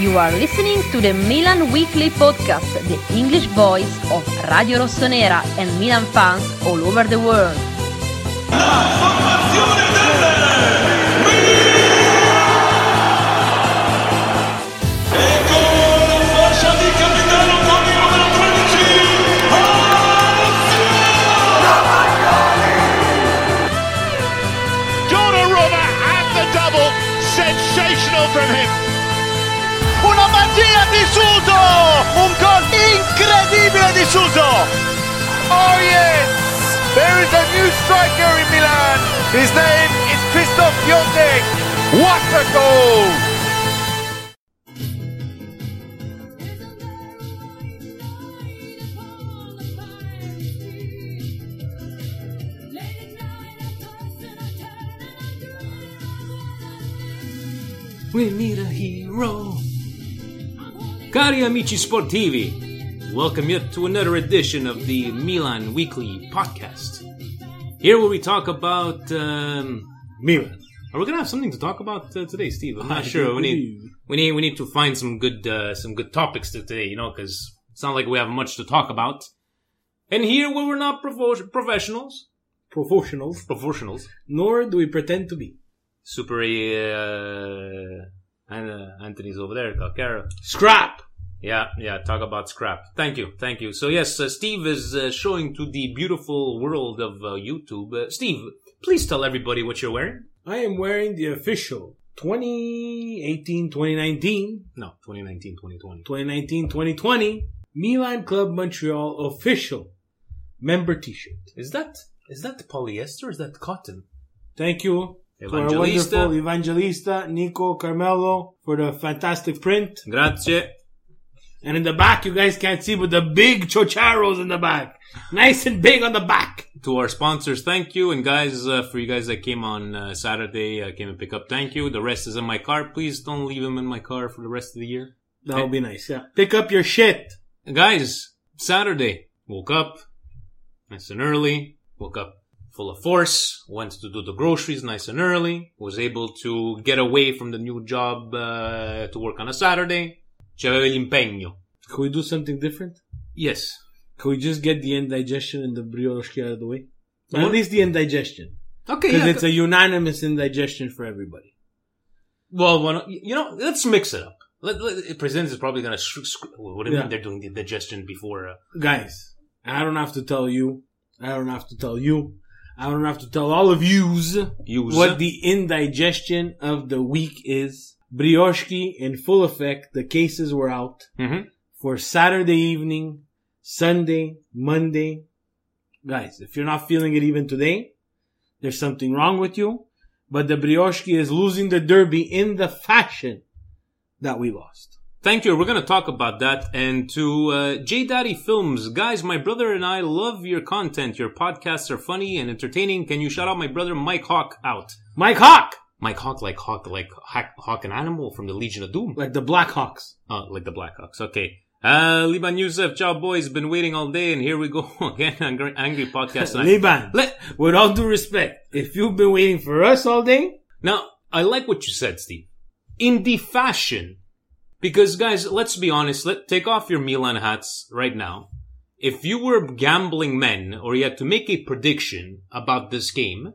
You are listening to the Milan Weekly Podcast, the English voice of Radio Rossonera and Milan fans all over the world. Magia di Suso! Un gol incredibile di Suso! Oh yes! There is a new striker in Milan. His name is Christoph Piątek. What a goal! We need a hero. Cari amici sportivi, welcome yet to another edition of the Milan Weekly Podcast. Here where we talk about um, Milan. Are we gonna have something to talk about uh, today, Steve? I'm not I sure. We need we need we need to find some good uh, some good topics to today, you know, because it's not like we have much to talk about. And here where we're not prof- professionals, professionals, professionals, nor do we pretend to be. super uh, and uh, Anthony's over there, Calcara. Scrap! Yeah, yeah, talk about scrap. Thank you, thank you. So yes, uh, Steve is uh, showing to the beautiful world of uh, YouTube. Uh, Steve, please tell everybody what you're wearing. I am wearing the official 2018 2019, No, 2019, 2020. 2019 2020 Milan Club Montreal official member t shirt. Is that is that polyester? Or is that cotton? Thank you to our Evangelista. wonderful Evangelista Nico Carmelo for the fantastic print. Grazie. And in the back, you guys can't see, but the big chocharos in the back. Nice and big on the back. To our sponsors, thank you, and guys, uh, for you guys that came on uh, Saturday, uh, came and pick up, thank you. The rest is in my car. Please don't leave them in my car for the rest of the year. That would be nice, yeah. Pick up your shit. Guys, Saturday, woke up nice and early, woke up full of force, went to do the groceries nice and early, was able to get away from the new job uh, to work on a Saturday. C'aveva l'impegno. Can we do something different? Yes. Can we just get the indigestion and the brioche out of the way? What? At least the indigestion. Okay, Because yeah. it's a unanimous indigestion for everybody. well, you know, let's mix it up. Let, let, Presents is probably going to. Sh- sh- what do you Yeah. mean they're doing the digestion before? Uh, Guys, I don't have to tell you. I don't have to tell you. I don't have to tell all of yous Yous. what the indigestion of the week is. Brioche in full effect. The cases were out Mhm. for Saturday evening, Sunday, Monday. Guys, if you're not feeling it even today, there's something wrong with you. But the brioche is losing the derby in the fashion that we lost. Thank you. We're going to talk about that. And to uh, J Daddy Films, guys, my brother and I love your content. Your podcasts are funny and entertaining. Can you shout out my brother Mike Hawk out? Mike Hawk! Mike Hawk, like Hawk, like Hawk, Hawk an animal from the Legion of Doom. Like the Blackhawks. Oh, like the Blackhawks. Okay. Uh, Liban Youssef, ciao boys, been waiting all day, and here we go again. Angry, angry podcast. Liban, Let, with all due respect, if you've been waiting for us all day, Now, I like what you said, Steve. In the fashion, because guys, let's be honest. Let take off your Milan hats right now. if you were gambling men or you had to make a prediction about this game,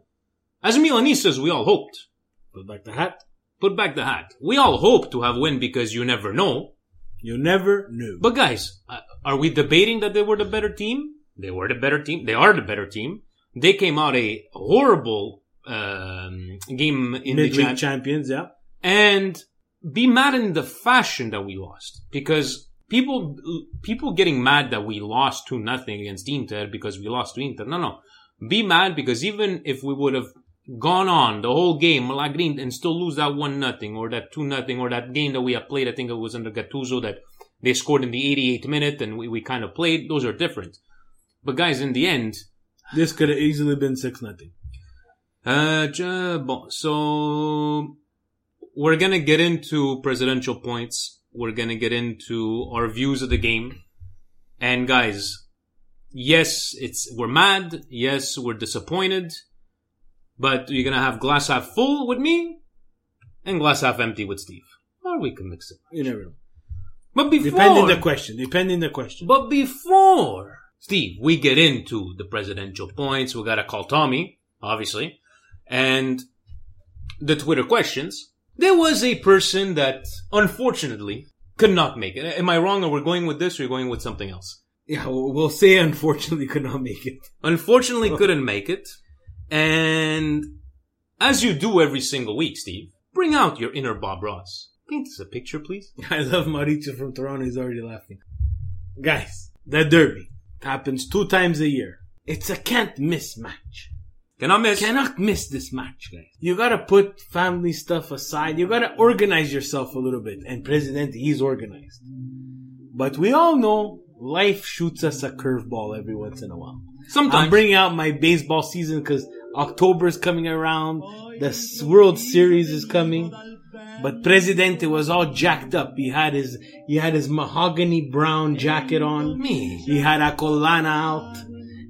as Milanistas, we all hoped. Put back the hat. Put back the hat. We all hope to have win because you never know. You never knew. But guys, uh, are we debating that they were the better team? They were the better team. They are the better team. They came out a horrible um, game in the mid-league champ- champions, yeah. and be mad in the fashion that we lost because people people getting mad that we lost two nothing against Inter because we lost to Inter. No, no, be mad because even if we would have gone on the whole game Malagrin and still lose that one nothing or that two nothing or that game that we have played, I think it was under Gattuso that they scored in the 88th minute and we, we kind of played. Those are different. But guys, in the end, This could have easily been six nothing. uh, bon, so we're gonna get into presidential points. We're gonna get into our views of the game. And guys, yes, it's, we're mad. Yes, we're disappointed. But you're gonna have glass half full with me and glass half empty with Steve. Or we can mix it. You never know. But before, Depending the question. Depending the question. but before, Steve, we get into the presidential points. We gotta call Tommy, obviously, and the Twitter questions. There was a person that, unfortunately, could not make it. Am I wrong, or we're going with this, or you're going with something else? yeah, we'll say unfortunately could not make it. Unfortunately, couldn't make it. And as you do every single week, Steve, bring out your inner Bob Ross. Paint us a picture, please. I love Mauricio from Toronto. He's already laughing. Guys, the Derby happens two times a year. It's a can't miss match. Cannot miss. Cannot miss this match, guys. You gotta put family stuff aside. You gotta organize yourself a little bit. And President, he's organized. But we all know life shoots us a curveball every once in a while. Sometimes. I'm bringing out my baseball season because October is coming around. The World Series is coming. But Presidente was all jacked up. He had his he had his mahogany brown jacket on. Me. He had a colana out.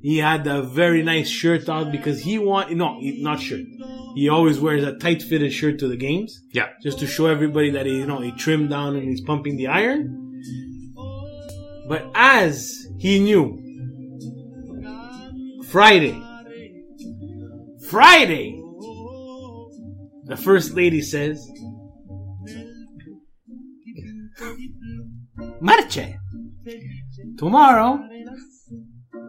He had a very nice shirt on because he want no, he- not shirt. He always wears a tight fitted shirt to the games yeah. just to show everybody that he, you know, he trimmed down and he's pumping the iron. But as he knew, Friday, Friday, the first lady says, Marce, tomorrow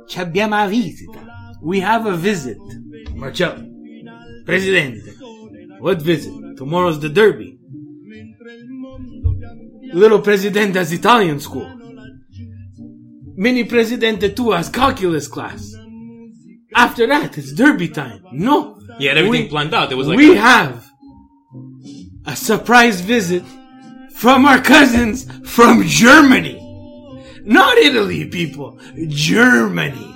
ci abbiamo una visita. We have a visit. Marcello, Presidente, what visit? Tomorrow's the Derby. Little Presidente has Italian school. Mini Presidente too has calculus class. After that, it's Derby time. No. He had everything We- planned out. It was like we a- have a surprise visit from our cousins from Germany. Not Italy, people. Germany.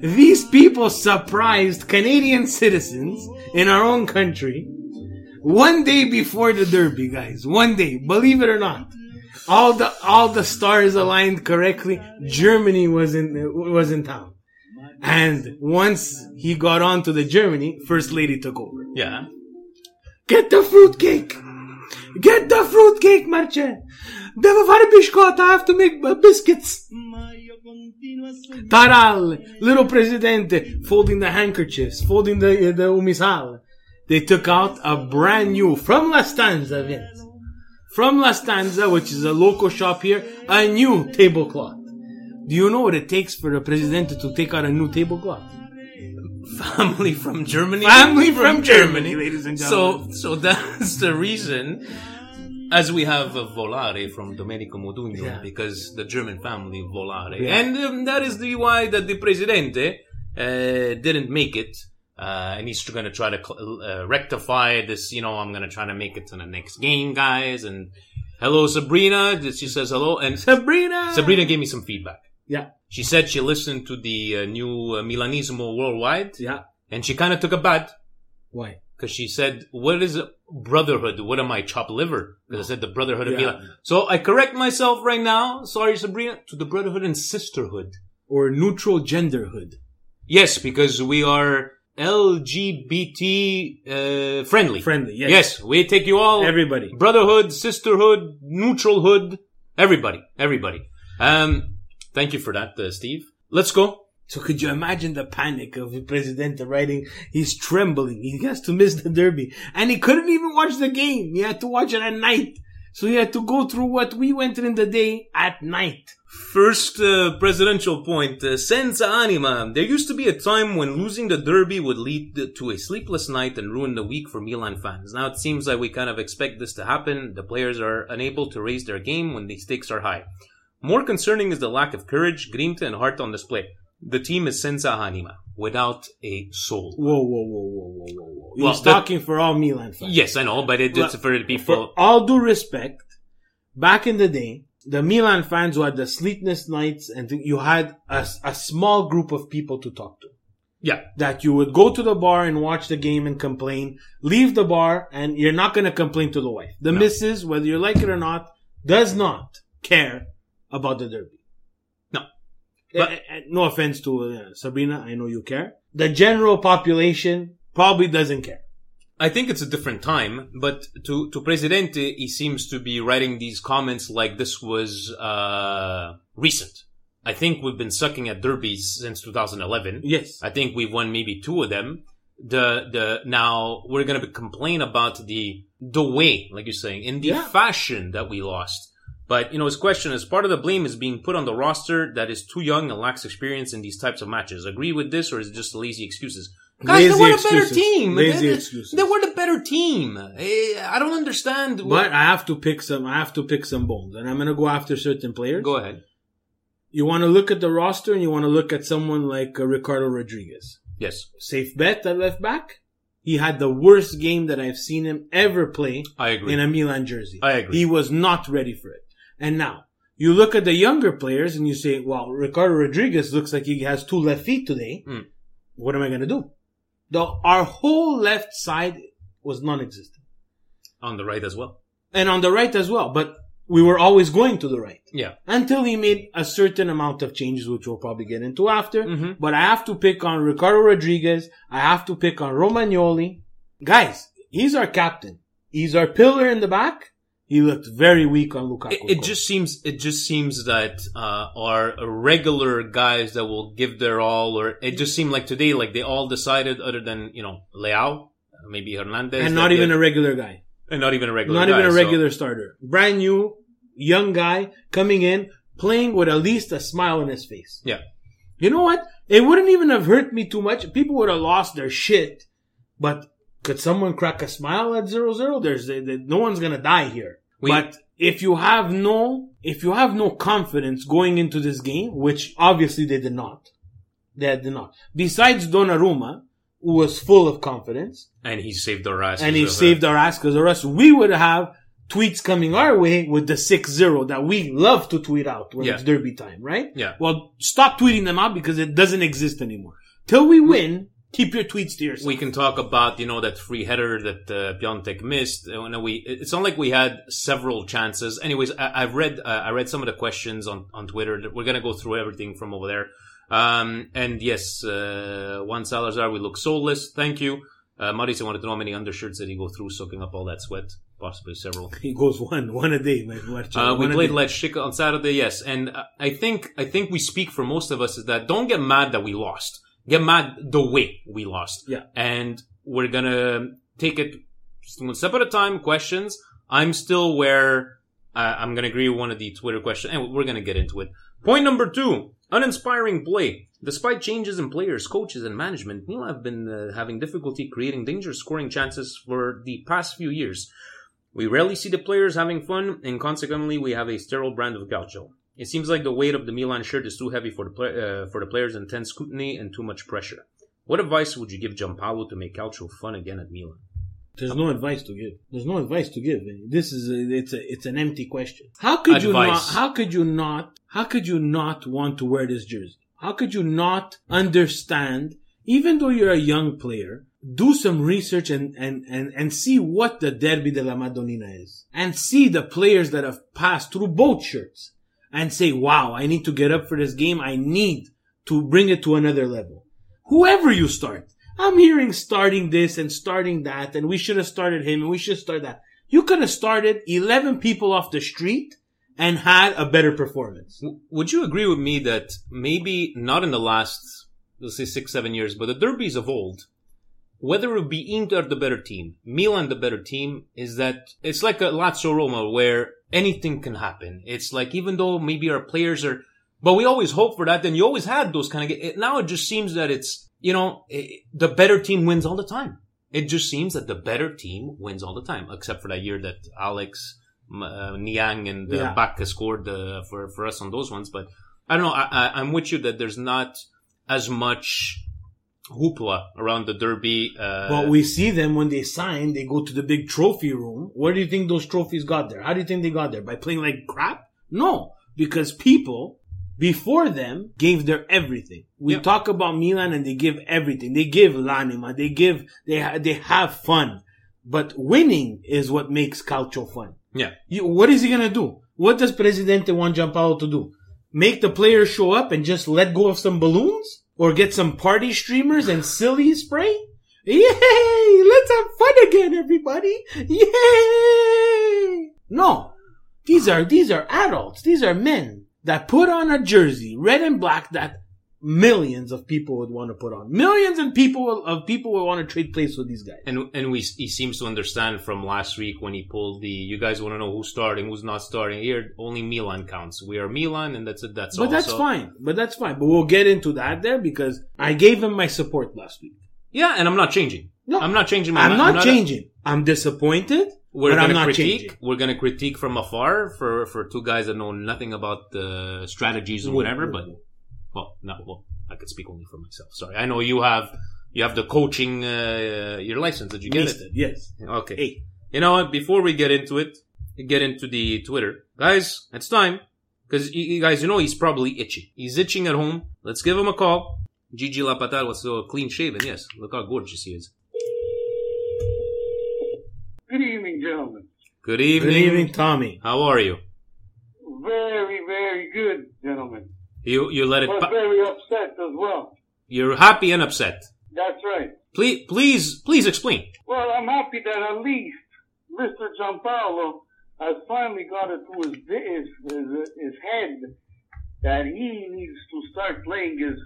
These people surprised Canadian citizens in our own country one day before the Derby, guys. One day. Believe it or not. All the, all the stars aligned correctly. Germany was in, was in town. And once he got on to the Germany, First Lady took over. yeah. Get the fruitcake! Get the fruitcake, Marce! Devo fare biscotti, I have to make biscuits! Taral, little presidente, folding the handkerchiefs, folding the, uh, the umisal. They took out a brand new, from La Stanza, Vince. From La Stanza, which is a local shop here, a new tablecloth. Do you know what it takes for a presidente to take out a new tablecloth? Family from Germany. Family from Germany, ladies and gentlemen. So, so that's the reason. As we have uh, Volare from Domenico Modugno, Yeah. because the German family Volare, Yeah. and um, that is the why that the Presidente uh, didn't make it, uh, and he's going to try to cl- uh, rectify this. You know, I'm going to try to make it to the next game, guys. And hello, Sabrina. She says hello, and Sabrina! Sabrina gave me some feedback. Yeah, She said she listened to the uh, new uh, Milanismo Worldwide, yeah. and she kind of took a bat. Why? because she said, "What is brotherhood? What am I, chopped liver?" Because I said the brotherhood of Yeah. Milan. So I correct myself right now. Sorry, Sabrina, to the brotherhood and sisterhood. Or neutral genderhood. Yes, because we are LGBT uh, friendly. Friendly, yes. Yes, we take you all. Everybody. Brotherhood, sisterhood, neutralhood. Everybody, everybody. Um, thank you for that, uh, Steve. Let's go. So could you imagine the panic of the president writing? He's trembling. He has to miss the derby. And he couldn't even watch the game. He had to watch it at night. So he had to go through what we went through in the day at night. First uh, presidential point, uh, senza anima. There used to be a time when losing the derby would lead to a sleepless night and ruin the week for Milan fans. Now it seems like we kind of expect this to happen. The players are unable to raise their game when the stakes are high. More concerning is the lack of courage, grinta, and heart on display. The team is senza anima, without a soul. Whoa, whoa, whoa, whoa, whoa, whoa, whoa. He's Well, talking for all Milan fans. Yes, I know, but it, it's for the people. For all due respect, back in the day, the Milan fans who had the sleepless nights and you had a, a small group of people to talk to. yeah, That you would go to the bar and watch the game and complain, leave the bar, and you're not going to complain to the wife. The No. missus, whether you like it or not, does not care about the derby. No. But, no offense to uh, Sabrina, I know you care. The general population probably doesn't care. I think it's a different time, but to, to Presidente, he seems to be writing these comments like this was, uh, recent. I think we've been sucking at derbies since 2011. Yes. I think we've won maybe two of them. The, the, now we're going to complain about the, the way, like you're saying, in the Yeah. fashion that we lost. But, you know, his question is part of the blame is being put on the roster that is too young and lacks experience in these types of matches. Agree with this or is it just lazy excuses? Guys, Lazy they were a better excuses. team. Lazy they, excuses. they were the better team. I don't understand. But I have to pick some. I have to pick some bones, and I'm gonna go after certain players. Go ahead. You want to look at the roster, and you want to look at someone like uh, Ricardo Rodriguez. Yes, Safe bet at left back. He had the worst game that I've seen him ever play I agree. in a Milan jersey. I agree. He was not ready for it. And now you look at the younger players, and you say, "Well, Ricardo Rodriguez looks like he has two left feet today. Hmm. What am I gonna do?" The our whole left side was non-existent. On the right as well. and on the right as well. But we were always going to the right Yeah. until he made a certain amount of changes, which we'll probably get into after. Mhm. But I have to pick on Ricardo Rodriguez. I have to pick on Romagnoli. Guys, he's our captain. He's our pillar in the back. He looked very weak on Lukaku. It, it just seems it just seems that uh, our regular guys that will give their all, or it just seemed like today, like they all decided, other than you know Leao, maybe Hernandez, and not even a regular guy. and not even a regular, Not guy, even a so- regular starter. Brand new, young guy coming in, playing with at least a smile on his face. Yeah, You know what? It wouldn't even have hurt me too much. People would have lost their shit. But could someone crack a smile at 0-0? There's no one's gonna die here. We- but if you have no, if you have no confidence going into this game, which obviously they did not, they did not. Besides Donnarumma, who was full of confidence, and he saved our ass, and he saved our ass because the rest we would have tweets coming our way with the 6-0 that we love to tweet out when Yeah. it's derby time, right? Yeah. Well, stop tweeting them out because it doesn't exist anymore. Till we win, keep your tweets to yourself. We can talk about you know that free header that uh, Piątek missed. Uh, no, we it's not like we had several chances. Anyways, I, I've read uh, I read some of the questions on on Twitter. We're gonna go through everything from over there. Um, and yes, uh, Juan Salazar, we look soulless. Thank you. Uh, Mauricio wanted to know how many undershirts did he go through soaking up all that sweat? Possibly several. he goes one, one a day, man. Uh, we played. Let's Chica on Saturday, yes, and uh, I think I think we speak for most of us is that don't get mad that we lost. Get mad the way we lost. Yeah. and we're gonna take it one step at a time. Questions. I'm still where uh, I'm gonna agree with one of the Twitter questions, and we're gonna get into it. Point number two: uninspiring play. Despite changes in players, coaches, and management, Milan have been uh, having difficulty creating dangerous scoring chances for the past few years. We rarely see the players having fun, and consequently, we have a sterile brand of calcio. It seems like the weight of the Milan shirt is too heavy for the play, uh, for the players' intense scrutiny and too much pressure. What advice would you give Giampaolo to make calcio fun again at Milan? There's no advice to give. There's no advice to give. This is a, it's a it's an empty question. How could you not? How could you not? How could you not want to wear this jersey? How could you not understand? Even though you're a young player, do some research and and and and see what the Derby della Madonnina is, and see the players that have passed through both shirts, and say, "Wow, I need to get up for this game. I need to bring it to another level." Whoever you start. I'm hearing starting this and starting that, and we should have started him and we should start that. You could have started 11 people off the street and had a better performance. Would you agree with me that maybe not in the last, let's say six, seven years, but the derbies of old, whether it be Inter the better team, Milan the better team, is that it's like a Lazio Roma where anything can happen. It's like even though maybe our players are, but we always hope for that. Then you always had those kind of. It, now it just seems that it's you know it, the better team wins all the time. It just seems that the better team wins all the time, except for that year that Alex, uh, Niang, and uh, Yeah. Scored uh, for for us on those ones. But I don't know. I, I, I'm with you that there's not as much hoopla around the derby. Uh, But we see them when they sign, they go to the big trophy room. Where do you think those trophies got there? How do you think they got there? By playing like crap? No, because people before them gave their everything. We Yep. talk about Milan and they give everything. They give l'anima. They give, they, ha- they have fun. But winning is what makes Calcio fun. yeah. You, what is he gonna do? What does Presidente want Giampaolo to do? Make the players show up and just let go of some balloons? Or get some party streamers and silly spray? Yay! Let's have fun again, everybody! Yay! No. These are, these are adults. These are men that put on a jersey, red and black, that millions of people would want to put on. Millions and people of people would want to trade place with these guys. And and we he seems to understand from last week when he pulled the you guys want to know who's starting who's not starting here only Milan counts we are Milan and that's it that's all But that's So- fine. But that's fine. But we'll get into that there because I gave him my support last week. yeah and I'm not changing No, I'm not changing my I'm mind. not changing. I'm disappointed, we're I'm gonna not critique changing. we're gonna critique from afar for for two guys that know nothing about the strategies or whatever but well no well I could speak only for myself sorry I know you have you have the coaching uh, your license did you get Missed it it. Yes. okay Hey, You know what? Before we get into it, get into the Twitter, guys. It's time because you, you guys, you know, he's probably itching. He's itching at home. Let's give him a call. Gigi Lapatal was so clean shaven. Yes, look how gorgeous he is. Good evening, gentlemen. Good evening. good evening, Tommy. How are you? Very, very good, gentlemen. You you let it. Pa- very upset as well. you're happy and upset. That's right. Please, please, please explain. Well, I'm happy that at least Mr. Giampaolo has finally got it to his, his, his, his head that he needs to start playing his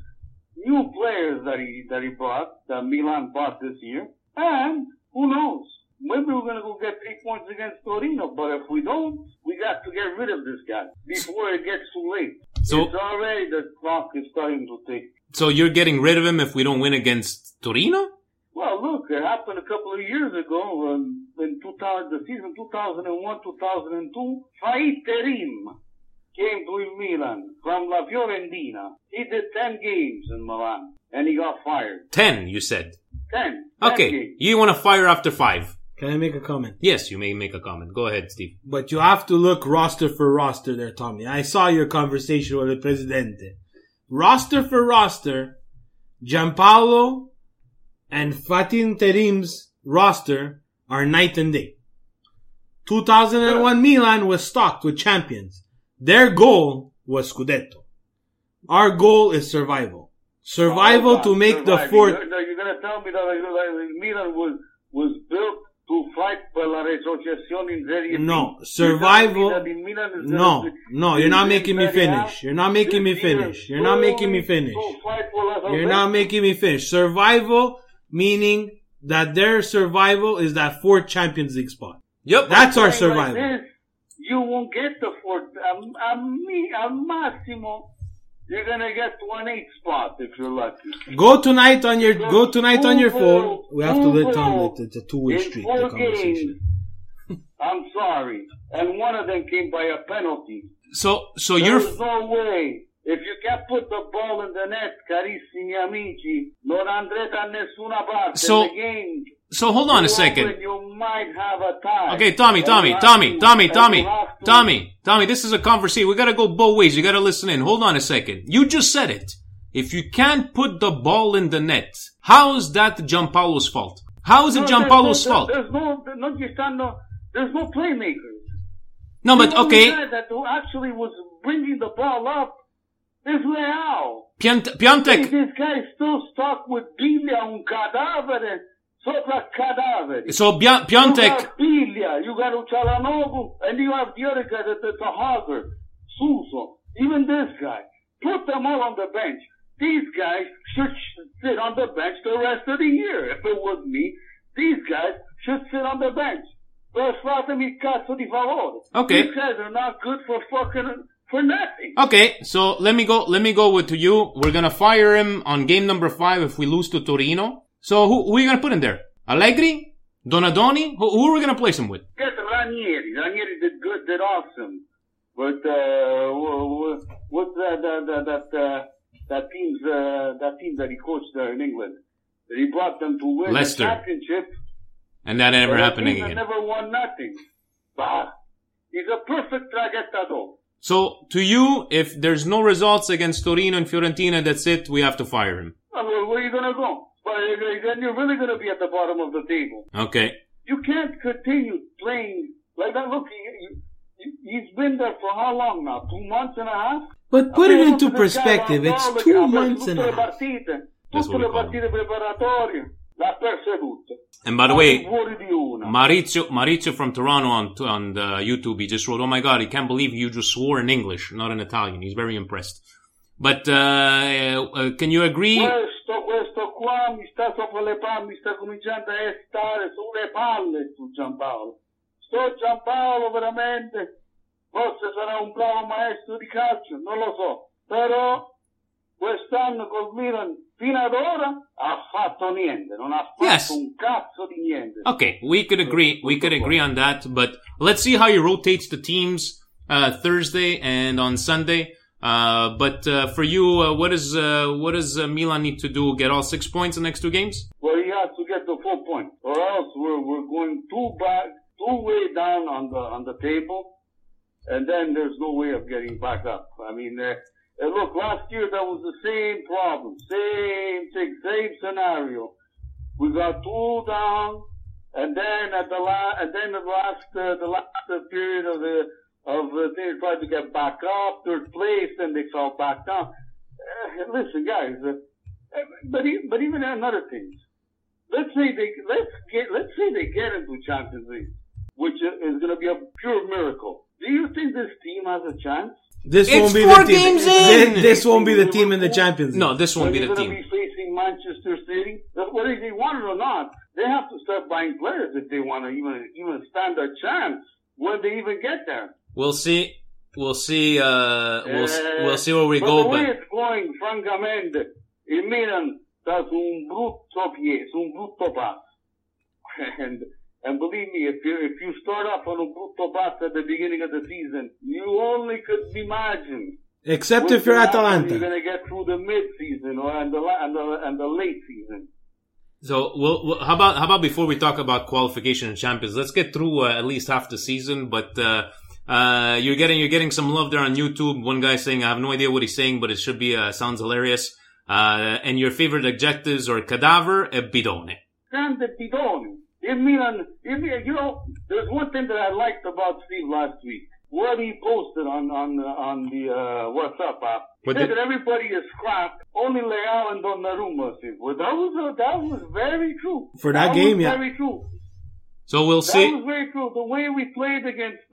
new players that he, that he bought, that Milan bought this year. And who knows? Maybe we're going to go get three points against Torino, but if we don't, we got to get rid of this guy before it gets too late. So- it's already the clock is starting to tick. So you're getting rid of him if we don't win against Torino? Well, look, it happened a couple of years ago when, in 2000, the season 2001, 2002. Fatih Terim came to Milan from La Fiorentina. He did 10 games in Milan and he got fired. Ten, you said. 10. 10 Okay, games. you want to fire after five? Can I make a comment? Yes, you may make a comment. Go ahead, Steve. But you have to look roster for roster there, Tommy. I saw your conversation with the Presidente. Roster for roster, Giampaolo and Fatih Terim's roster are night and day. 2001 Milan was stocked with champions. Their goal was Scudetto. Our goal is survival. Survival Oh, to make the surviving. fourth. You're, you're going to tell me that uh, Milan was, was built to fight for la retrocession in Serie No, survival- telling me that Milan is No, no, you're not making me finish. You're not making me finish. You're not making me finish. to fight for la You're not making me finish. Survival, meaning that their survival is that fourth Champions League spot. Yep. That's our survival. Like you won't get the fourth. Um, um, me, um, Massimo, you're gonna get to an eight spot if you're lucky. Go tonight on your go tonight on your phone. We have to let Tom. Google It's a two way street. The conversation. games. I'm sorry, and one of them came by a penalty. So, so you're There's no way. If you can't put the ball in the net, carissimi amici, non andrete a nessuna parte. So- the game. so. Hold on a second. You might have a tie. Okay, Tommy, Tommy, Tommy, Tommy, Tommy, you have to- Tommy, Tommy. This is a conversation. We gotta go both ways. You gotta listen in. Hold on a second. You just said it. If you can't put the ball in the net, how is that Giampaolo's fault? How is it No, Giampaolo's there's fault? There's no, no, you no, there's no playmakers. No, but The okay, guy that actually was bringing the ball up is Leao. Piant- Piantek. This guy is still stuck with Biglia, un cadavere. Sopra cadaveri. So Bia- You got Biglia, you got Uchalanoglu, and you have the other guy that's a hogger, Suso, even this guy. Put them all on the bench. These guys should sit on the bench the rest of the year. If it was me, these guys should sit on the bench. Per fatemi cazzo di favore. Okay. These guys are not good for fucking, for nothing. Okay, so let me go. Let me go with to you. We're gonna fire him on game number five if we lose to Torino. So who, who are you gonna put in there? Allegri, Donadoni. Who, who are we gonna place him with? Get Ranieri. Ranieri did good, did awesome. But uh, wha- wha- what's that that that that, uh, that team's uh, that team that he coached there in England? That he brought them to win Leicester. the championship. And that never happened again. Never won nothing. Bah, he's a perfect traghettador. So to you, if there's no results against Torino and Fiorentina, that's it. We have to fire him. Well, where, where are you gonna go? Well, then you're really gonna be at the bottom of the table. Okay. You can't continue playing like that. Look, he, he, he's been there for how long now? Two months and a half? But put it into perspective. It's no, two ha months and a half. partite, That's what we call them. partite preparatorie, l'ha perse tutte. And by the way, ci vuole di una. Maurizio, Maurizio from Toronto on on the YouTube, he just wrote, "Oh my God, he can't believe you just swore in English, not in Italian." He's very impressed. But uh, uh, can you agree? Questo, questo qua mi sta sopra le palle, mi sta cominciando a stare sulle palle su Giampaolo. Sto Giampaolo veramente, forse sarà un bravo maestro di calcio, non lo so, però quest'anno col Milan fino ad ora ha fatto niente, non ha fatto Yes. un cazzo di niente. Okay, we could agree. We could agree on that. But let's see how he rotates the teams uh, Thursday and on Sunday. Uh, but uh, for you, uh, what is uh, what does uh, Milan need to do? Get all six points in the next two games? Well, he has to get the full point, or else we're we're going too back, too way down on the on the table, and then there's no way of getting back up. I mean, uh, look, last year that was the same problem, same thing, same scenario. We got two down, and then at the last, and then the last, the last period of the of uh, they tried to get back up, third place, then they fell back down. Uh, listen, guys, uh, uh, but e- but even another things. Let's say they let's get let's say they get into Champions League, which is going to be a pure miracle. Do you think this team has a chance? This It's won't be four the team. games Thi- in! This won't be the team in the Champions League. No, this won't be the team. be facing Manchester City. Whether they want it or not, they have to start buying players if they want to even even stand a chance when they even get there. We'll see. We'll see. Uh, we'll s- Eh, we'll see where we but go. The way But it's going, francamente, il Milan sta su un brutto piede, su un brutto passo. And and believe me, if you if you start off on a brutto passo at the beginning of the season, you only could imagine. Except if you're gonna happen when Atalanta. You're going to get through the mid-season or and the and the and the late season. So, we'll, we'll- how about how about before we talk about qualification and champions, let's get through uh, at least half the season. But uh, uh, you're getting you're getting some love there on YouTube. One guy saying I have no idea what he's saying, but it should be uh, sounds hilarious. Uh, and your favorite adjectives are cadaver e bidone. Grande bidoni. In Milan, in Milan, you know, there's one thing that I liked about Steve last week. What he posted on on on the uh, WhatsApp app. He said that everybody is scrapped. Only Leao and Donnarumma. Well, that was uh, that was very true. For that was game, yeah. very true. So we'll That see. was very true. The way we played against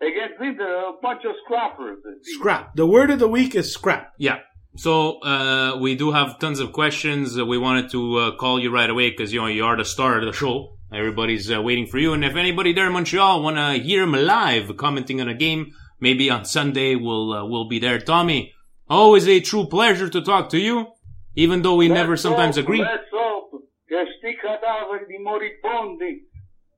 against Inter, a bunch of scrappers. Scrap. The word of the week is scrap. Yeah. So uh, we do have tons of questions. Uh, we wanted to uh, call you right away because you know you are the star of the show. Everybody's uh, waiting for you. And if anybody there in Montreal want to hear him live commenting on a game, maybe on Sunday we'll uh, we'll be there. Tommy, always a true pleasure to talk to you, even though we never sometimes agree. Let's hope che sti cadaveri di moribondi,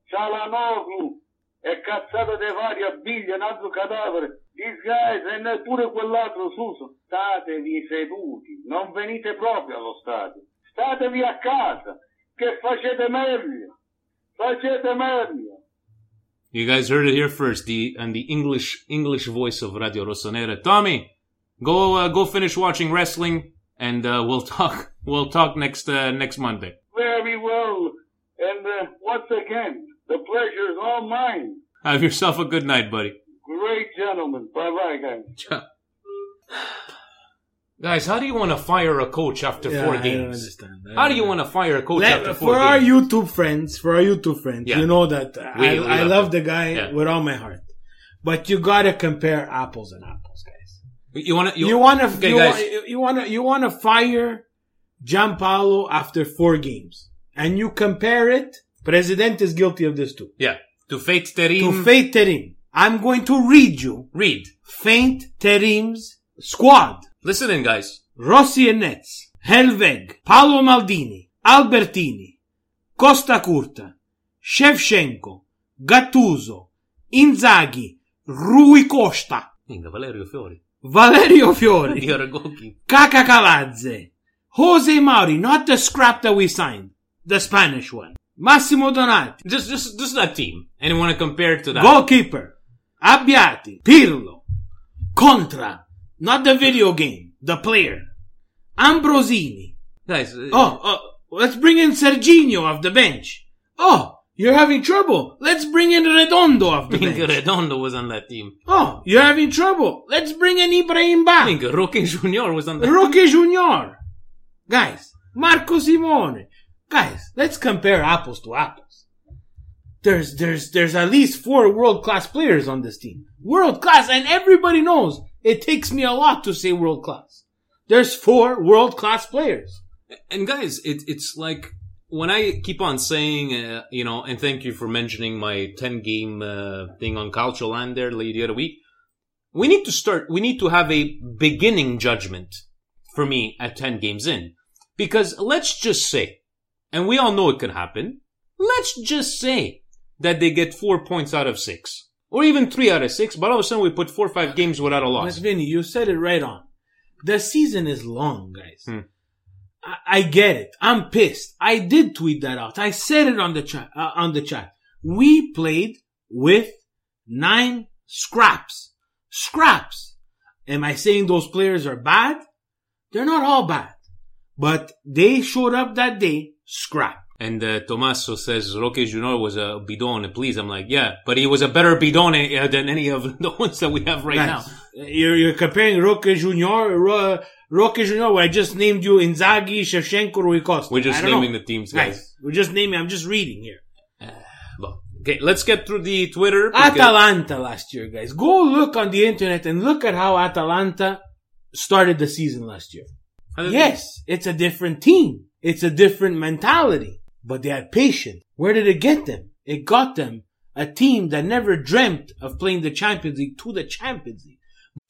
Cialanoglu e cazzata de varia biglia, un altro cadavere, guys e neppure quell'altro Suso, statevi seduti, non venite proprio allo stadio, statevi a casa, che facete meglio, facete meglio. You guys heard it here first. The and the English English voice of Radio Rossonera. Tommy, go uh, go finish watching wrestling, and uh, we'll talk we'll talk next uh, next Monday. Very well, and uh, once again, the pleasure is all mine. Have yourself a good night, buddy. Great gentlemen. Bye bye, guys. Guys, how do you want to fire a coach after Yeah, four I don't games? understand. I How do don't you want to fire a coach Let- after four for our games? YouTube friends, for our YouTube friends, Yeah. you know that We- I, we I love love him. the guy Yeah. with all my heart. But you gotta compare apples and apples, guys. You want to? You, wanna, Okay, you, guys. wa- you wanna, you wanna fire Giampaolo after four games. And you compare it, President is guilty of this too. yeah. To Fatih Terim. To Fatih Terim. I'm going to read you Read. Fatih Terim's squad. Listen in, guys. Rossi e Nets, Helveg, Paolo Maldini, Albertini, Costacurta, Shevchenko, Gattuso, Inzaghi, Rui Costa, Minga, Valerio Fiori. Valerio Fiori, You're a goalkeeper. Kakha Kaladze, Jose Mauri, not the scrap that we signed, the Spanish one, Massimo Donati, Just, just, just that team. And you want to compare to that? goalkeeper, Abbiati, Pirlo, Contra, not the video game, the player, Ambrosini, Guys. uh, Oh, oh, let's bring in Serginho off the bench. Oh, you're having trouble. Let's bring in Redondo off the bench. Redondo was on that team. Oh, you're having trouble. Let's bring in Ibrahim Ba. Roque Junior was on that Roque Junior. Guys, Marco Simone. Guys, let's compare apples to apples. There's, there's, there's at least four world class players on this team. World class, and everybody knows it takes me a lot to say world class. There's four world class players. And guys, it, it's like when I keep on saying, uh, you know, and thank you for mentioning my 10 game uh, thing on Calcio Land there the other week. We need to start, we need to have a beginning judgment for me at 10 games in. Because let's just say, and we all know it can happen, let's just say that they get four points out of six. Or even three out of six, but all of a sudden we put four or five games without a loss. Vinny, you said it right on. The season is long, guys. Hmm. I, I get it. I'm pissed. I did tweet that out. I said it on the chat. Uh, on the chat, we played with nine scraps. Scraps. Am I saying those players are bad? They're not all bad, but they showed up that day. Scrap. And uh, Tommaso says Roque Junior was a bidone. Please, I'm like, yeah, but he was a better bidone uh, than any of the ones that we have right Guys, now. You're, you're comparing Roque Junior, Ro, Roque Junior, where I just named you Inzaghi, Shevchenko, Rui Costa. We're just naming know. the teams, guys. Guys, we're just naming. I'm just reading here. Well, okay, let's get through the Twitter. because- Atalanta last year, guys. Go look on the internet and look at how Atalanta started the season last year. Yes, it's a different team. It's a different mentality. But they had patience. Where did it get them? It got them a team that never dreamt of playing the Champions League to the Champions League.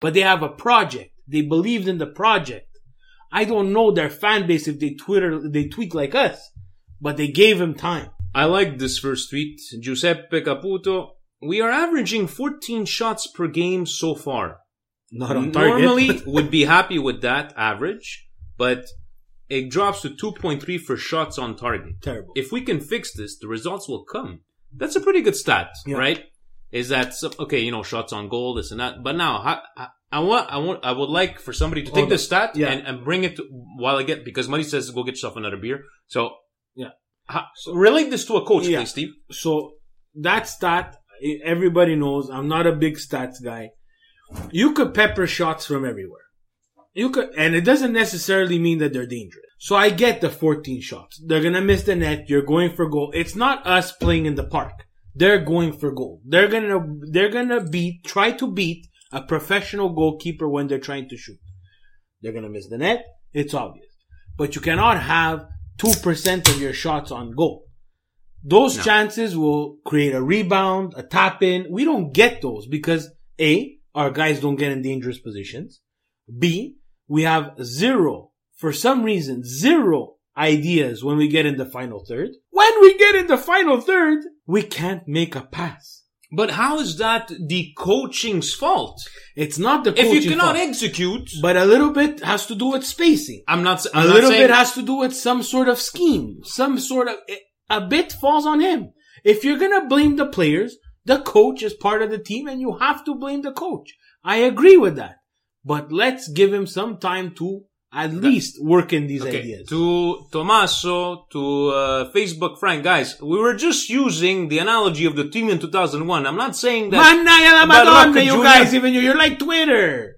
But they have a project. They believed in the project. I don't know their fan base if they Twitter, they tweet like us, but they gave him time. I like this first tweet. Giuseppe Caputo. We are averaging 14 shots per game so far. Not on target. Normally would be happy with that average, but it drops to 2.3 for shots on target. Terrible. If we can fix this, the results will come. That's a pretty good stat, Yeah. right? Is that okay? You know, shots on goal, this and that. But now, I, I, I want, I want, I would like for somebody to take Hold this stat Yeah. and, and bring it to, while I get because Muddy says go get yourself another beer. So Yeah. ha- relate this to a coach, Yeah. please, Steve. So that stat, everybody knows. I'm not a big stats guy. You could pepper shots from everywhere. You could, and it doesn't necessarily mean that they're dangerous. So I get the 14 shots. They're gonna miss the net. You're going for goal. It's not us playing in the park. They're going for goal. They're gonna, they're gonna beat, try to beat a professional goalkeeper when they're trying to shoot. They're to miss the net. It's obvious. But you cannot have 2% of your shots on goal. Those No. chances will create a rebound, a tap in. We don't get those because A, our guys don't get in dangerous positions. B, we have zero, for some reason, zero ideas when we get in the final third. When we get in the final third, we can't make a pass. But how is that the coaching's fault? It's not the If you cannot fault, execute, but a little bit has to do with spacing. I'm not. A I'm not little saying- bit has to do with some sort of scheme, some sort of, a bit falls on him. If you're gonna blame the players, the coach is part of the team and you have to blame the coach. I agree with that. But let's give him some time to at least work in these Okay, ideas. to Tommaso, to uh, Facebook Frank, guys, we were just using the analogy of the team in 2001. I'm not saying that. Manaya la Madonna, you Jr. guys, even you, you're like Twitter.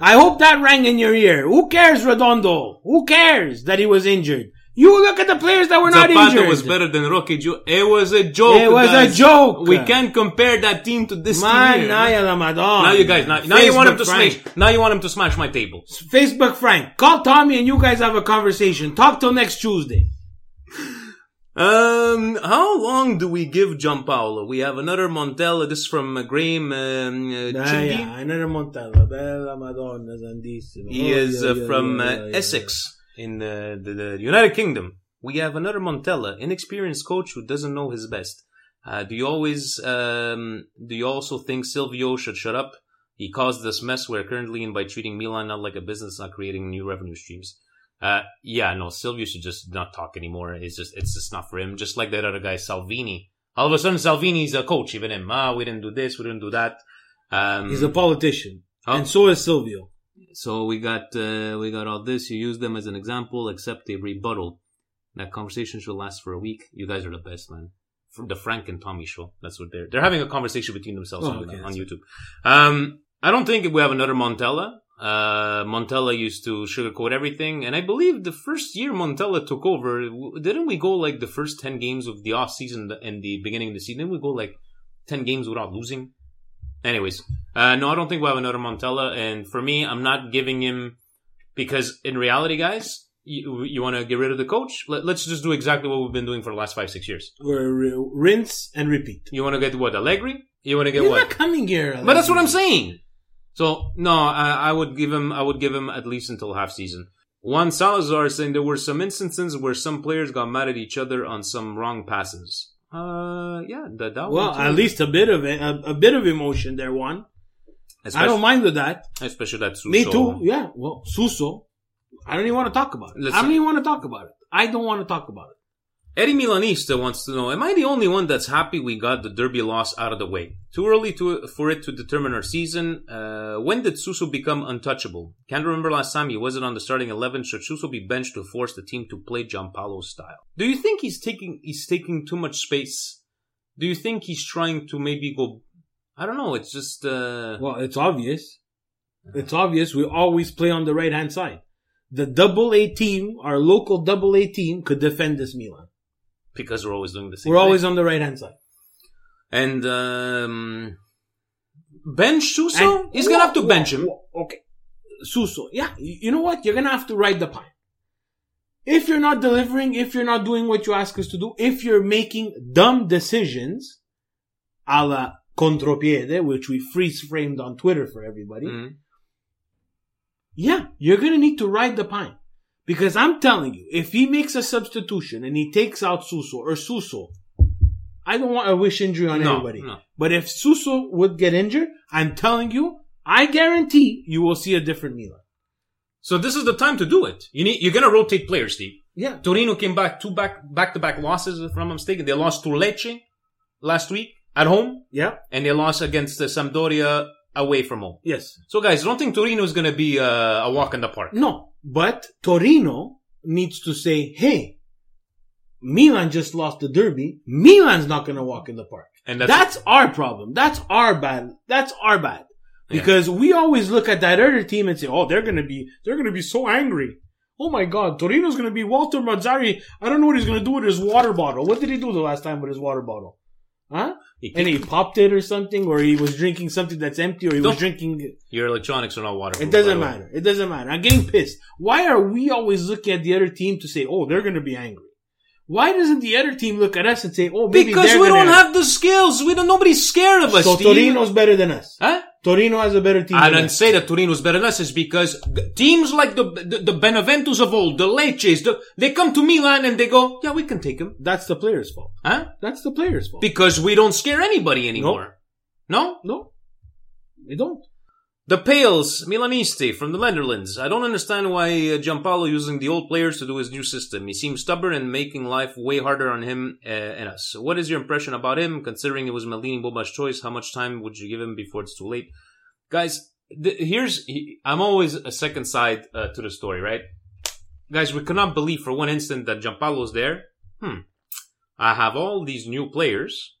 I hope that rang in your ear. Who cares, Redondo? Who cares that he was injured? You look at the players that were not Zapata injured. was better than Rocky Ju- It was a joke. It was a joke. We can't compare that team to this team. here. Madonna. Now you guys, now, now you want him to Frank. smash. Now you want him to smash my table. Facebook Frank, call Tommy and you guys have a conversation. Talk till next Tuesday. Um, how long do we give John Giampaolo? We have another Montella. This is from uh, Graham um, uh, Ah, yeah, another Montella. Bella Madonna. He Oh, is yeah, uh, yeah, from uh. Essex in uh, the, the United Kingdom. We have another Montella, inexperienced coach who doesn't know his best. Uh, do you always, um, do you also think Silvio should shut up? He caused this mess we're currently in by treating Milan not like a business, not creating new revenue streams. Uh, yeah, no, Silvio should just not talk anymore. It's just, it's just not for him. Just like that other guy, Salvini. All of a sudden, Salvini's a coach, even him. Ah, we didn't do this, we didn't do that. Um, He's a politician. Oh. And so is Silvio. So we got uh, we got all this. You use them as an example, except a rebuttal. That conversation should last for a week. You guys are the best, man. From the Frank and Tommy show. That's what they're they're having a conversation between themselves Oh, on, okay, on YouTube. Um, I don't think we have another Montella. Uh, Montella used to sugarcoat everything, and I believe the first year Montella took over, didn't we go like the first ten games of the off season and the beginning of the season? Didn't we go like ten games without losing? Anyways, uh, no, I don't think we'll have another Montella. And for me, I'm not giving him because in reality, guys, you, you want to get rid of the coach? Let, let's just do exactly what we've been doing for the last five, six years. We're rinse and repeat. You want to get what Allegri? You want to get You're what? not coming here. But that's what I'm saying. So no, I, I would give him. I would give him at least until half season. Juan Salazar is saying there were some instances where some players got mad at each other on some wrong passes. Uh, yeah, that, that Well, at least a bit of it, a, a bit of emotion there, one. I don't mind with that. especially that. Suso. Me too. Yeah. Well, Suso. I don't even want to talk about it. I don't even want to talk about it. I don't want to talk about it. Eddie Milanista wants to know: Am I the only one that's happy we got the Derby loss out of the way? Too early to for it to determine our season. Uh, when did Suso become untouchable? Can't remember last time he wasn't on the starting eleven. Should Suso be benched to force the team to play Giampaolo's style? Do you think he's taking he's taking too much space? Do you think he's trying to maybe go? I don't know. It's just uh, Well, it's obvious. It's obvious. We always play on the right hand side. The double A team, our local double A team, could defend this Milan. Because we're always doing the same. We're thing. always on the right hand side. and um, bench Suso. And- he's gonna have to Whoa, bench him. whoa, Okay. Suso. Yeah. You know what? You're to have to ride the pine. If you're not delivering, if you're not doing what you ask us to do, if you're making dumb decisions, a la contropiede, which we freeze framed on Twitter for everybody, Mhm. yeah, you're to need to ride the pine. Because I'm telling you, if he makes a substitution and he takes out Suso or Suso, I don't want a wish injury on No, anybody. no. But if Suso would get injured, I'm telling you, I guarantee you will see a different Milan. So this is the time to do it. You need you're gonna rotate players, Steve. Yeah. Torino came back two back back to back losses, if I'm not mistaken. They lost to Lecce last week at home, Yeah. and they lost against the Sampdoria away from home. Yes. So guys, don't think Torino is gonna be uh, a walk in the park. No. But Torino needs to say, hey, Milan just lost the derby. Milan's not going to walk in the park. And That's, that's, our problem. That's our bad. That's our bad. Yeah. Because we always look at that other team and say, oh, they're going to be, they're going to be so angry. Oh my God, Torino's going to be Walter Mazzarri. I don't know what he's going to do with his water bottle. What did he do the last time with his water bottle? Huh? And he popped it or something, or he was drinking something that's empty, or he was drinking. Your electronics are not waterproof. It doesn't way. matter. It doesn't matter. I'm getting pissed. Why are we always looking at the other team to say, "Oh, they're going to be angry"? Why doesn't the other team look at us and say, "Oh, maybe Because we don't have the skills. We don't. Nobody's scared of us. So Steve. Torino's better than us. Huh? Torino has a better team. I didn't say that Torino's better than us. It's because teams like the the, the Beneventos of old, the Lecces, the, they come to Milan and they go, "Yeah, we can take them. That's the player's fault. Huh? That's the player's fault. Because we don't scare anybody anymore. No? no, they don't. The Pales, Milanisti from the Netherlands. I don't understand why uh, Giampaolo using the old players to do his new system. He seems stubborn and making life way harder on him uh, and us. What is your impression about him, considering it was Maldini Boban's choice? How much time would you give him before it's too late? Guys, th- here's, he, I'm always a second side uh, to the story, right? Guys, we cannot believe for one instant that Giampaolo's there. Hmm. I have all these new players.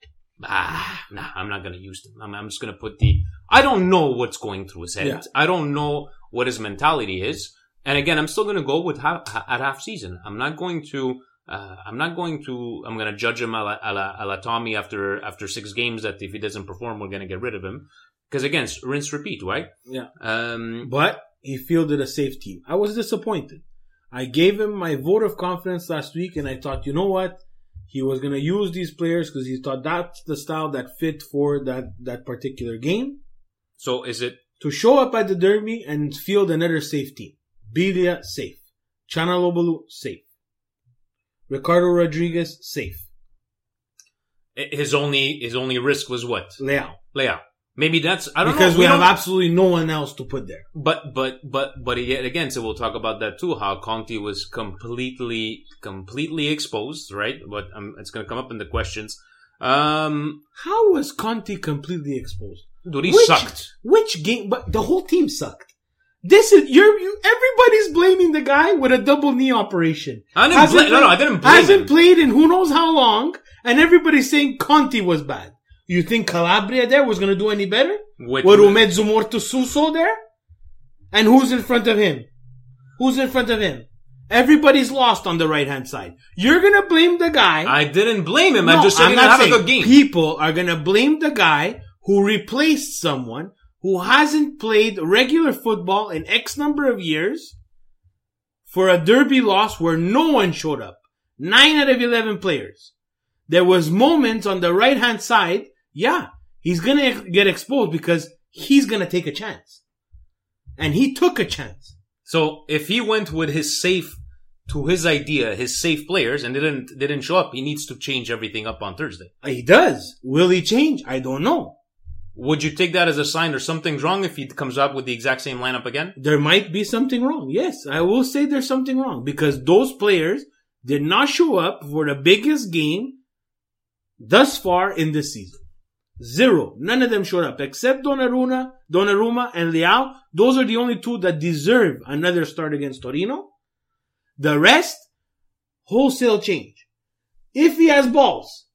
Ah, nah, I'm not gonna use them. I'm, I'm just gonna put the. I don't know what's going through his head. Yeah. I don't know what his mentality is. And again, I'm still gonna go with half, at half season. I'm not going to. Uh, I'm not going to. I'm gonna judge him a la, a la, a la Tommy after after six games. That if he doesn't perform, we're gonna get rid of him. Because again, rinse repeat, right? Yeah. Um, But he fielded a safe team. I was disappointed. I gave him my vote of confidence last week, and I thought, you know what? He was going to use these players because he thought that's the style that fit for that, that particular game so is it? to show up at the derby and field another safe team. Biglia, safe. Calhanoglu, safe. Ricardo Rodriguez, safe. His only his only risk was what? Leao. Layout. Maybe that's I don't know. Because know. we, have don't- absolutely no one else to put there. But but but but yet again, so we'll talk about that too. How Conti was completely completely exposed, right? But um, it's going to come up in the questions. Um, How was Conti completely exposed? dude, he which, sucked. Which game? But the whole team sucked. This is you're you. Everybody's blaming the guy with a double knee operation. I didn't bla- no, no, I didn't blame Hasn't him. played in who knows how long, and everybody's saying Conti was bad. You think Calabria there was going to do any better? With, With Umezzo Morto Suso there? And who's in front of him? Who's in front of him? Everybody's lost on the right hand side. You're gonna blame the guy. I didn't blame him. I just said I'm he didn't have a saying good game. People are gonna blame the guy who replaced someone who hasn't played regular football in X number of years for a derby loss where no one showed up. Nine out of 11 players. There was moments on the right hand side. Yeah, he's gonna get exposed because he's gonna take a chance. And he took a chance. So if he went with his safe to his idea, his safe players, and they didn't they didn't show up, he needs to change everything up on Thursday. He does. Will he change? I don't know. Would you take that as a sign there's something's wrong if he comes up with the exact same lineup again? there might be something wrong. Yes, I will say there's something wrong because those players did not show up for the biggest game thus far in this season. Zero. None of them showed up except Donnarumma, Donnarumma and Leao. Those are the only two that deserve another start against Torino. The rest, wholesale change. If he has balls,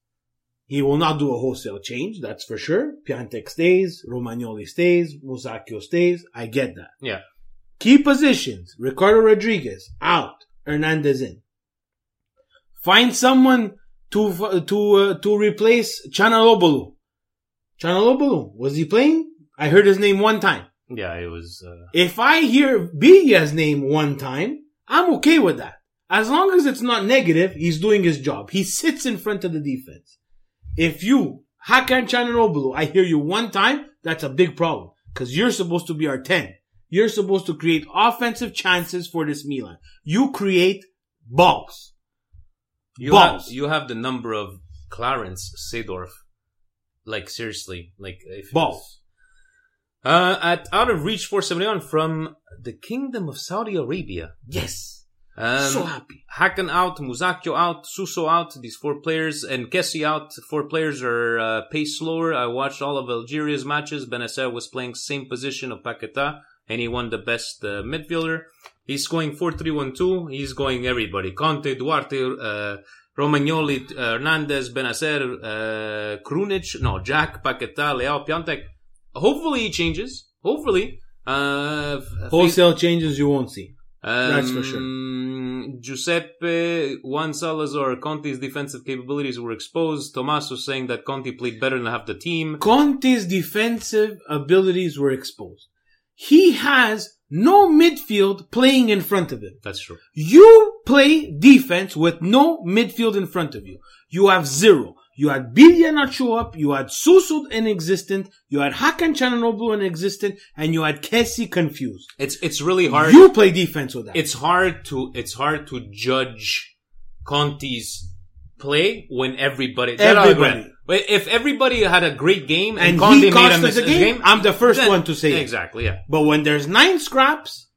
he will not do a wholesale change, that's for sure. Piątek stays, Romagnoli stays, Musacchio stays. I get that. Yeah. Key positions: Ricardo Rodriguez out, Hernandez in. Find someone to to uh, to replace Calhanoglu. Calhanoglu was he playing? I heard his name one time. Yeah, it was. Uh, If I hear Biglia's name one time, I'm okay with that. As long as it's not negative, he's doing his job. He sits in front of the defense. If you, Hakan Calhanoglu, I hear you one time, that's a big problem. Cause you're supposed to be our 10. You're supposed to create offensive chances for this Milan. You create balls. you have balls. you have the number of Clarence Seedorf. Like seriously, like if balls. Uh, at out of reach 471 from the Kingdom of Saudi Arabia. Yes. Um, so happy. Hakan out, Musacchio out, Suso out, these four players, and Kessie out. Four players are uh, paced slower. I watched all of Algeria's matches. Bennacer was playing same position of Paqueta, and he won the best uh, midfielder. He's going 4-3-1-2. He's going everybody. Conte, Duarte, uh, Romagnoli, uh, Hernandez, Bennacer, uh, Krunic, no, Jack, Paqueta, Leao, Piątek. Hopefully he changes. Hopefully. Uh, Wholesale changes you won't see. That's for sure. Um, Giuseppe, Juan Salazar, Conti's defensive capabilities were exposed. Tommaso saying that Conti played better than half the team. Conti's defensive abilities were exposed. He has no midfield playing in front of him. That's true. You play defense with no midfield in front of you. You have zero. You had Biglia not show up, you had Susud inexistent, you had Hakan Calhanoglu inexistent, and you had Kessie confused. It's it's really hard. You play defense with that. it's hard to it's hard to judge Conti's play when everybody Everybody. if everybody had a great game and, and Conti made a mis- a game, I'm the first then- one to say it. exactly. Yeah. But when there's nine scraps,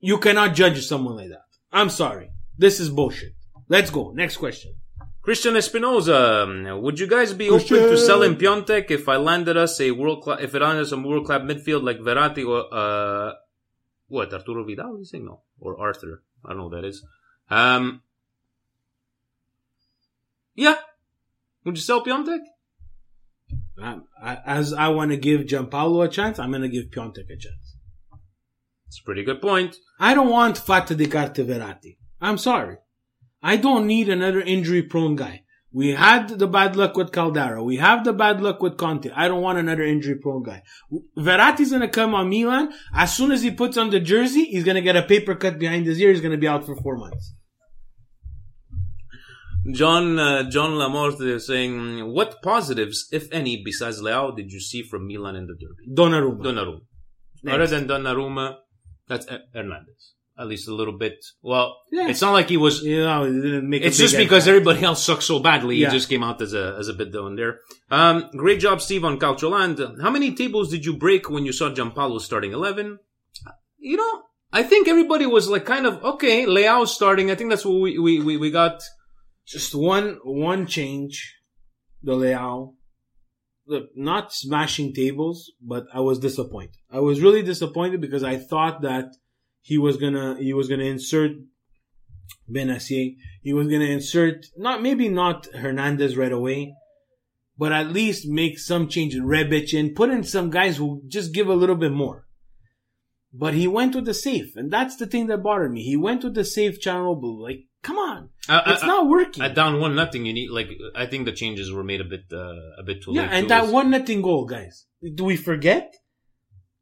you cannot judge someone like that. I'm sorry. This is bullshit. Let's go. Next question. Christian Espinoza, um, would you guys be open to selling Piątek if I landed us a world class, if it landed us a world class midfield like Verratti or, uh, what, Arturo Vidal, you saying no? Or Arthur? I don't know who that is. Um, yeah. Would you sell Piątek? I, I, as I want to give Giampaolo a chance, I'm going to give Piątek a chance. It's a pretty good point. I don't want Fata di Carte Verratti. I'm sorry. I don't need another injury prone guy. We had the bad luck with Caldara. We have the bad luck with Conti. I don't want another injury prone guy. Verratti's gonna come on Milan. As soon as he puts on the jersey, he's gonna get a paper cut behind his ear. He's gonna be out for four months. John uh, John Lamorte is saying, what positives, if any, besides Leao, did you see from Milan in the derby? Donnarumma. Donnarumma. Next. Other than Donnarumma, that's Hernandez. At least a little bit. Well, Yeah. it's not like he was. You know, make It's just because impact. everybody else sucks so badly. Yeah. He just came out as a as a bit down there. Um, great job, Steve, on Calcioland. How many tables did you break when you saw Giampaolo starting eleven? You know, I think everybody was like kind of okay. Leao starting. I think that's what we we we, we got. just one one change, the Leao. Look, not smashing tables, but I was disappointed. I was really disappointed because I thought that he was gonna he was gonna insert Bennacer. He was gonna insert not maybe not Hernandez right away, but at least make some changes. Rebic in, put in some guys who just give a little bit more. But he went with the safe, and that's the thing that bothered me. He went with the safe Calhanoglu. Like, come on, Uh, it's uh, not working. At down one nothing, you need like I think the changes were made a bit uh, a bit too Yeah, late. and too. that one nothing goal, guys. Do we forget?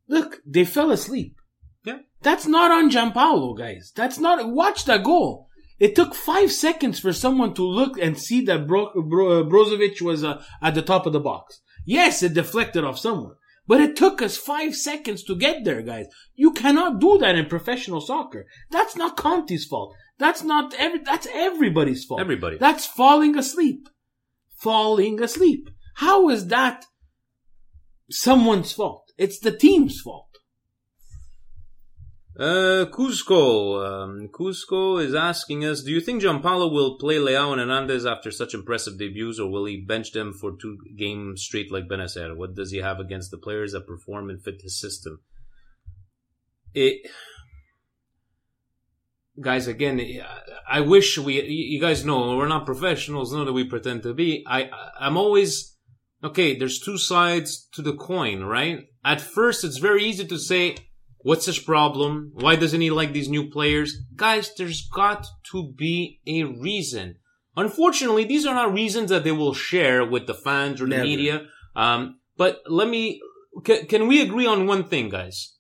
Look, they fell asleep. That's not on Giampaolo, guys. That's not. Watch that goal. It took five seconds for someone to look and see that Bro, Bro, uh, Brozovic was uh, at the top of the box. Yes, it deflected off someone, but it took us five seconds to get there, guys. You cannot do that in professional soccer. That's not Conti's fault. That's not every. That's everybody's fault. Everybody. That's falling asleep. Falling asleep. How is that someone's fault? It's the team's fault. Uh, Cusco. Um, Cusco is asking us: Do you think Giampaolo will play Leao and Hernandez after such impressive debuts, or will he bench them for two games straight like Bennacer? What does he have against the players that perform and fit his system? It, guys. Again, I wish we. You guys know we're not professionals. Know that we pretend to be. I. I'm always okay. There's two sides to the coin, right? At first, it's very easy to say. What's his problem? Why doesn't he like these new players? Guys, there's got to be a reason. Unfortunately, these are not reasons that they will share with the fans or the Never. media. Um, but let me, can, can we agree on one thing, guys?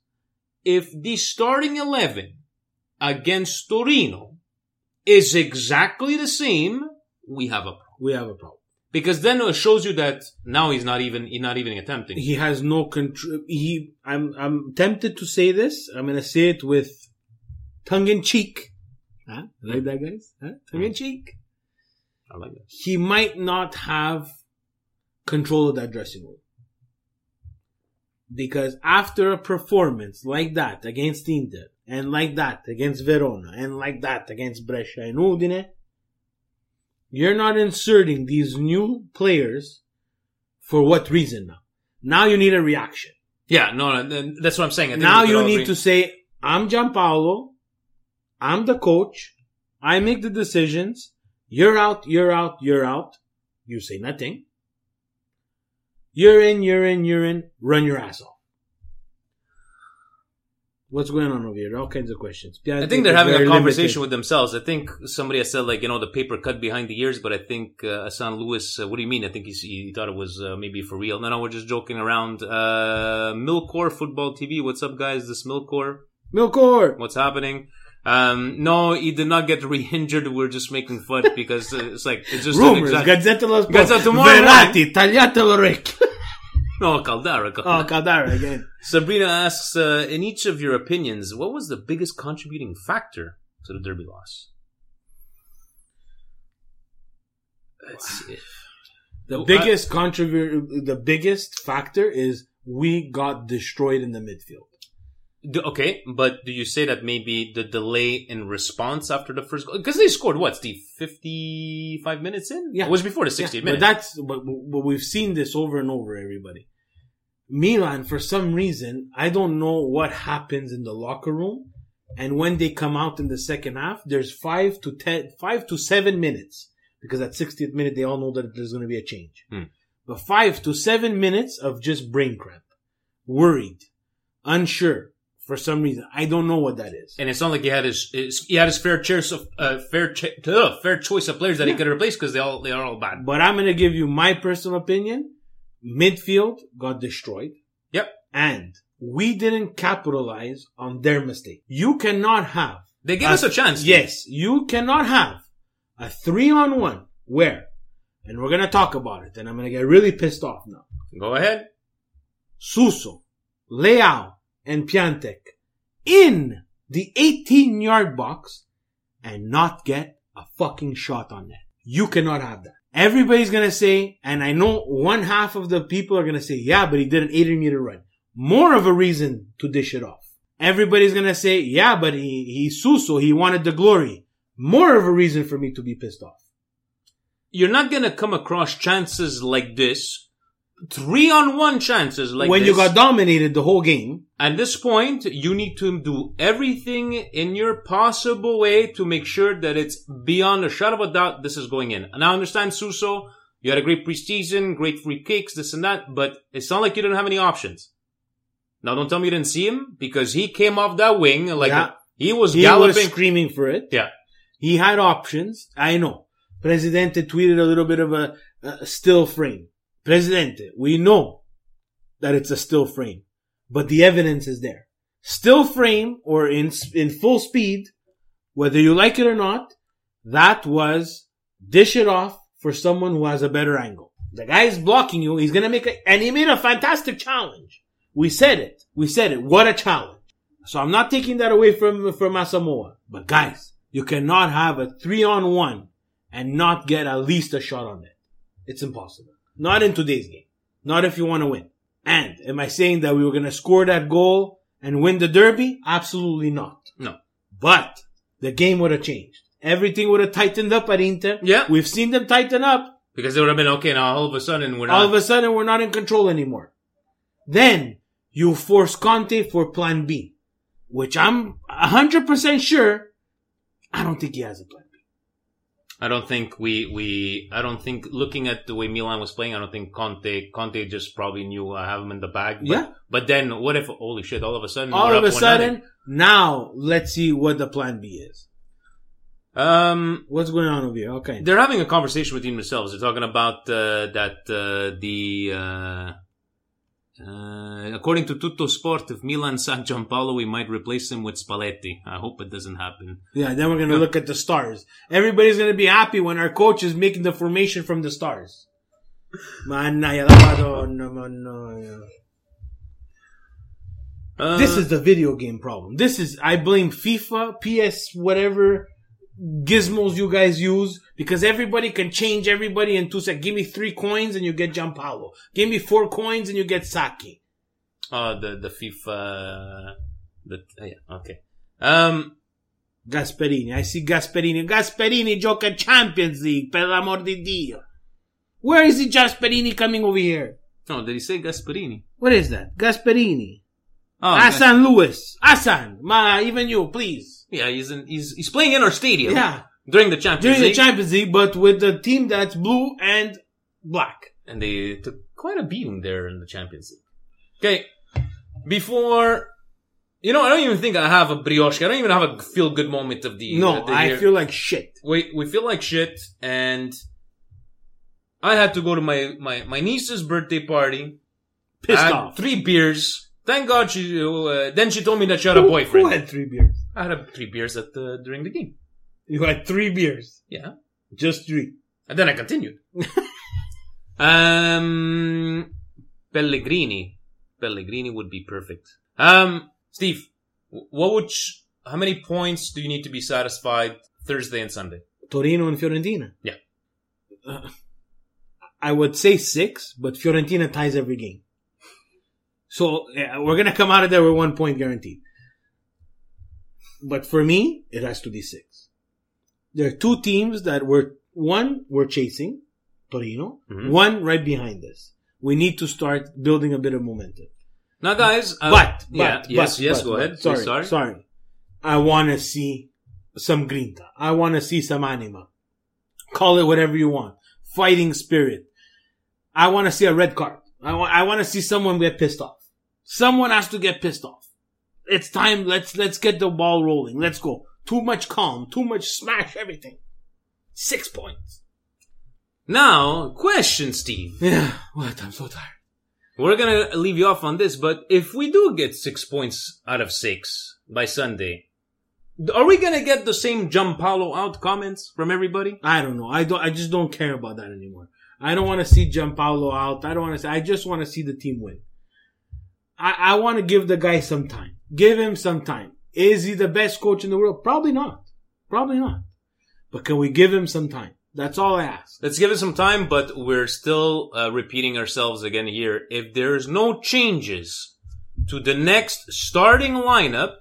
If the starting 11 against Torino is exactly the same, we have a problem. We have a problem. Because then it shows you that now he's not even, he's not even attempting. He has no control. He, I'm, I'm tempted to say this. I'm gonna say it with tongue in cheek. Huh? Like that, guys? Huh? Tongue in cheek. I like that. He might not have control of that dressing room. Because after a performance like that against Inter, and like that against Verona, and like that against Brescia and Udine, you're not inserting these new players for what reason now? Now you need a reaction. Yeah, no, no, that's what I'm saying. Now you need agree. to say, I'm Giampaolo. I'm the coach. I make the decisions. You're out, you're out, you're out. You say nothing. You're in, you're in, you're in. Run your ass off. What's going on over here? All kinds of questions. I think they're having a conversation with themselves. I think somebody has said like you know the paper cut behind the ears, but I think uh, Hassan Lewis. Uh, what do you mean? I think he thought it was uh, maybe for real. No, no, we're just joking around. Uh, Milkor Football TV. What's up, guys? This Milkor. Milkor. What's happening? Um, no, he did not get re-injured. We're just making fun because uh, it's like it's just Rumors. exact- Gazzetta Sport. Gazzetta tomorrow Verratti, l'orecchio. No, Caldara. oh, Caldara again. Sabrina asks, uh, in each of your opinions, what was the biggest contributing factor to the Derby loss? Let's see. The Oh, biggest contribute, the biggest factor is we got destroyed in the midfield. Do- okay, but do you say that maybe the delay in response after the first goal? Because they scored what, Steve? 55 minutes in? Yeah. It was before the 68 Yeah, minutes. But that's but, but we've seen this over and over. Everybody, Milan for some reason I don't know what happens in the locker room, and when they come out in the second half, there's five to ten, five to seven minutes because at 60th minute they all know that there's going to be a change. Hmm. But five to seven minutes of just brain cramp, worried, unsure for some reason. I don't know what that is. and it's not like he had his, his he had his fair choice of uh, fair ch- uh, fair choice of players that he could replace because they all they are all bad. But I'm going to give you my personal opinion. Midfield got destroyed. Yep. And we didn't capitalize on their mistake. You cannot have. They gave us a chance. Yes. You cannot have a three on one where, and we're going to talk about it, and I'm going to get really pissed off now. Go ahead. Suso, Leao, and Piątek in the 18 yard box and not get a fucking shot on net. You cannot have that. Everybody's gonna say, and I know one half of the people are gonna say, yeah, but he did an 80 meter run. More of a reason to dish it off. Everybody's gonna say, yeah, but he, he's Suso, he wanted the glory. More of a reason for me to be pissed off. You're not gonna come across chances like this, three on one chances like when this. you got dominated the whole game, At this point, you need to do everything in your possible way to make sure that it's beyond a shadow of a doubt this is going in. And I understand, Suso, you had a great preseason, great free kicks, this and that, but it's not like you didn't have any options. Now don't tell me you didn't see him, because he came off that wing, like, Yeah. he was he galloping. was screaming for it. yeah. He had options. I know. Presidente tweeted a little bit of a, a still frame. Presidente, we know that it's a still frame, but the evidence is there. Still frame or in, in full speed, whether you like it or not, that was dish it off for someone who has a better angle. The guy is blocking you. He's going to make a, and he made a fantastic challenge. We said it. We said it. What a challenge. So I'm not taking that away from, from Asamoah. But guys, you cannot have a three on one and not get at least a shot on it. It's impossible. Not in today's game. Not if you want to win. And am I saying that we were going to score that goal and win the derby? Absolutely not. No. But the game would have changed. Everything would have tightened up at Inter. Yeah. We've seen them tighten up. Because it would have been, okay, now all of a sudden we're not. All of a sudden, we're not in control anymore. Then you force Conte for plan B, which I'm 100% sure I don't think he has a plan. I don't think we, we, I don't think looking at the way Milan was playing, I don't think Conte, Conte just probably knew I have him in the bag. But, Yeah. But then what if, holy shit, all of a sudden, All of a sudden, nothing. now let's see what the plan B is. Um, What's going on over here? Okay. they're having a conversation between themselves. They're talking about uh, that uh, the uh, uh, according to Tutto Sport, if Milan sack Giampaolo, we might replace him with Spalletti. I hope it doesn't happen. Yeah, then we're going to look at the stars. Everybody's going to be happy when our coach is making the formation from the stars. Manaya, la Madonna, Manaya. Uh, This is the video game problem. This is, I blame FIFA, PS, whatever gizmos you guys use because everybody can change everybody in two seconds. Give me three coins and you get Giampaolo. Give me four coins and you get Sacchi. oh the the FIFA. The uh, yeah okay. Um, Gasperini. I see Gasperini. Gasperini gioca Champions League, per l'amor di Dio. Where is the Gasperini coming over here? no, did he say Gasperini? What is that? Gasperini. Oh, Hassan Lewis. Hassan. Ma, even you, please. yeah, he's in, he's he's playing in our stadium. Yeah. During the Champions During the League, Champions League, but with the team that's blue and black. and they took quite a beating there in the Champions League. Okay, before You know, I don't even think I have a brioche. I don't even have a feel good moment of the. No, the I year. feel like shit. we we feel like shit, and I had to go to my my my niece's birthday party. Pissed I had off. Three beers. Thank God she. Uh, then she told me that she had a boyfriend. Who had three beers? I had a, three beers at the during the game. You had three beers. Yeah, Just three. and then I continued. um, Pellegrini. Pellegrini would be perfect. Um, Steve, what would? sh- how many points do you need to be satisfied Thursday and Sunday? Torino and Fiorentina. Yeah. Uh, I would say six, but Fiorentina ties every game. So yeah, we're gonna come out of there with one point guaranteed. But for me, it has to be six. There are two teams that were one we're chasing, Torino. Mhm. One right behind us. We need to start building a bit of momentum. Now, guys, uh, but, but, yeah, but, yes, yes, but, go but, ahead. Sorry, sorry. sorry. I want to see some grinta. I want to see some anima. Call it whatever you want. Fighting spirit. I want to see a red card. I want, I want to see someone get pissed off. Someone has to get pissed off. It's time. Let's, let's get the ball rolling. Let's go. Too much calm. Too much smash everything. Six points. Now, question, Steve. Yeah. What? I'm so tired. We're gonna leave you off on this, but if we do get six points out of six by Sunday, are we gonna get the same Giampaolo out comments from everybody? I don't know. I don't. I just don't care about that anymore. I don't want to see Giampaolo out. I don't want to. see I just want to see the team win. I, I want to give the guy some time. Give him some time. Is he the best coach in the world? Probably not. Probably not. But can we give him some time? That's all I ask. Let's give it some time, but we're still uh, repeating ourselves again here. If there's no changes to the next starting lineup,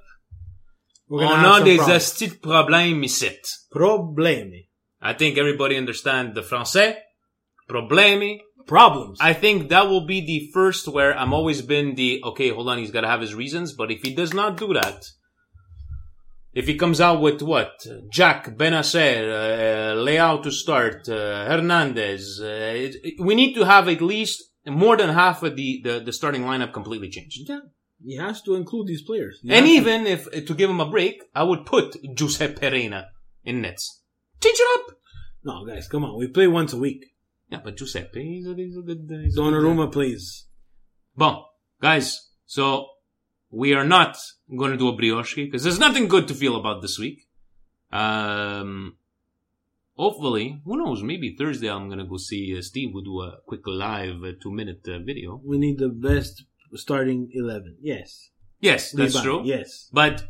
We're on a des problems. estis problèmes ici. Problemi. I think everybody understand the français. Problemi. Problems. I think that will be the first where I'm always been the okay. Hold on, he's got to have his reasons. But if he does not do that, if he comes out with what Jack Bennacer, uh, Leao to start, uh, Hernandez, uh, it, it- we need to have at least more than half of the the, the starting lineup completely changed. yeah. He has to include these players. He And has to. even if to give him a break, I would put Giuseppe Pereira in nets. Change it up. no, guys, come on. We play once a week. Yeah, but Giuseppe, he's a, he's a good. He's a good. Donnarumma plays. Bon, guys, so we are not going to do a brioche because there's nothing good to feel about this week. Um, hopefully, who knows? Maybe Thursday I'm going to go see uh, Steve. We'll do a quick live uh, two minute uh, video. We need the best starting eleven. Yes. Yes, that's true. Yes. But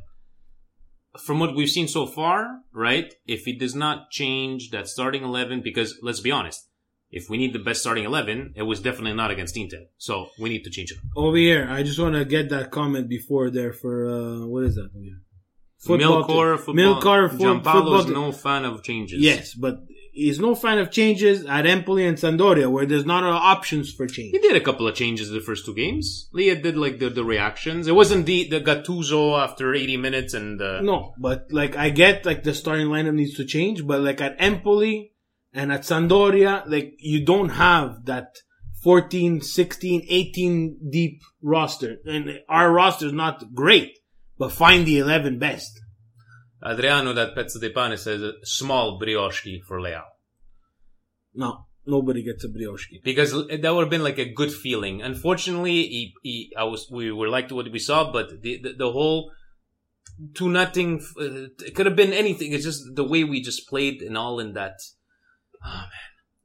from what we've seen so far, right? If it does not change that starting 11, because let's be honest, if we need the best starting 11, it was definitely not against Inter. So we need to change it. Over here, I just want to get that comment before there for uh what is that? Milkor, to- football. Milkor, fo- football no fan of changes. Yes, but he's no fan of changes at Empoli and Sampdoria, where there's not options for change. He did a couple of changes in the first two games. Leah did like the, the reactions. It wasn't the, the Gattuso after 80 minutes and, uh, No, but like I get like the starting lineup needs to change, but like at Empoli and at Sampdoria, like you don't have that 14, 16, 18 deep roster. And our roster is not great, but find the 11 best. Adriano, that pezzo de pane says a small brioche for Leao. No, nobody gets a brioche. Because that would have been like a good feeling. Unfortunately, he, he, I was, we were liked what we saw, but the, the, the whole two nothing, uh, it could have been anything. It's just the way we just played and all in that. Oh.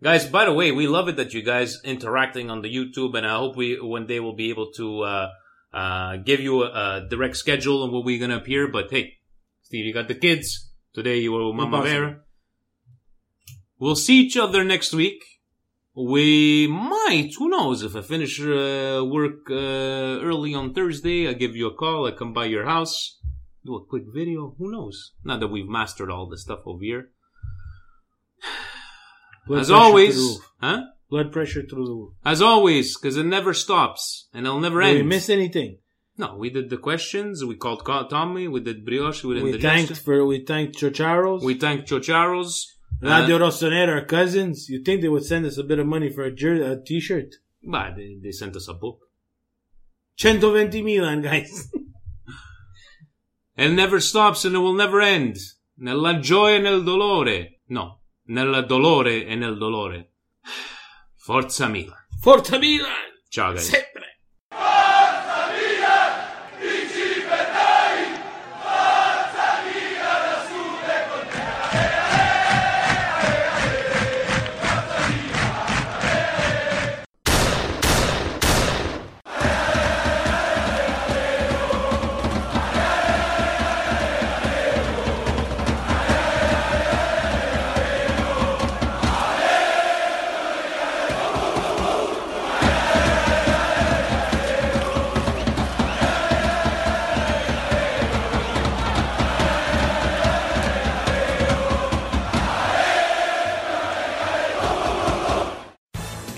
Guys, by the way, we love it that you guys interacting on the YouTube and I hope we one day will be able to, uh, uh, give you a, a direct schedule on what we're gonna appear. But hey, Steve, you got the kids. Today you were with Mama Vera. We'll see each other next week. We might, who knows, if I finish uh, work uh, early on Thursday, I give you a call, I come by your house, do a quick video, who knows? Now that we've mastered all the stuff over here. Blood As always, through the roof. huh? Blood pressure through the roof. As always, because it never stops and it'll never Did end. we miss anything? no, we did the questions, we called Ca- Tommy, we did brioche, we did We indigestion. thanked for we thanked Chocharos. we thanked Chocharos. Radio Uh, Rossonera, our cousins. You think they would send us a bit of money for a, jer- a t-shirt? but they, they sent us a book. 120 Milan, guys. It never stops and it will never end. Nella gioia e nel dolore. No, nel dolore e nel dolore. Forza Milan. Forza Milan! Ciao guys. Sempre!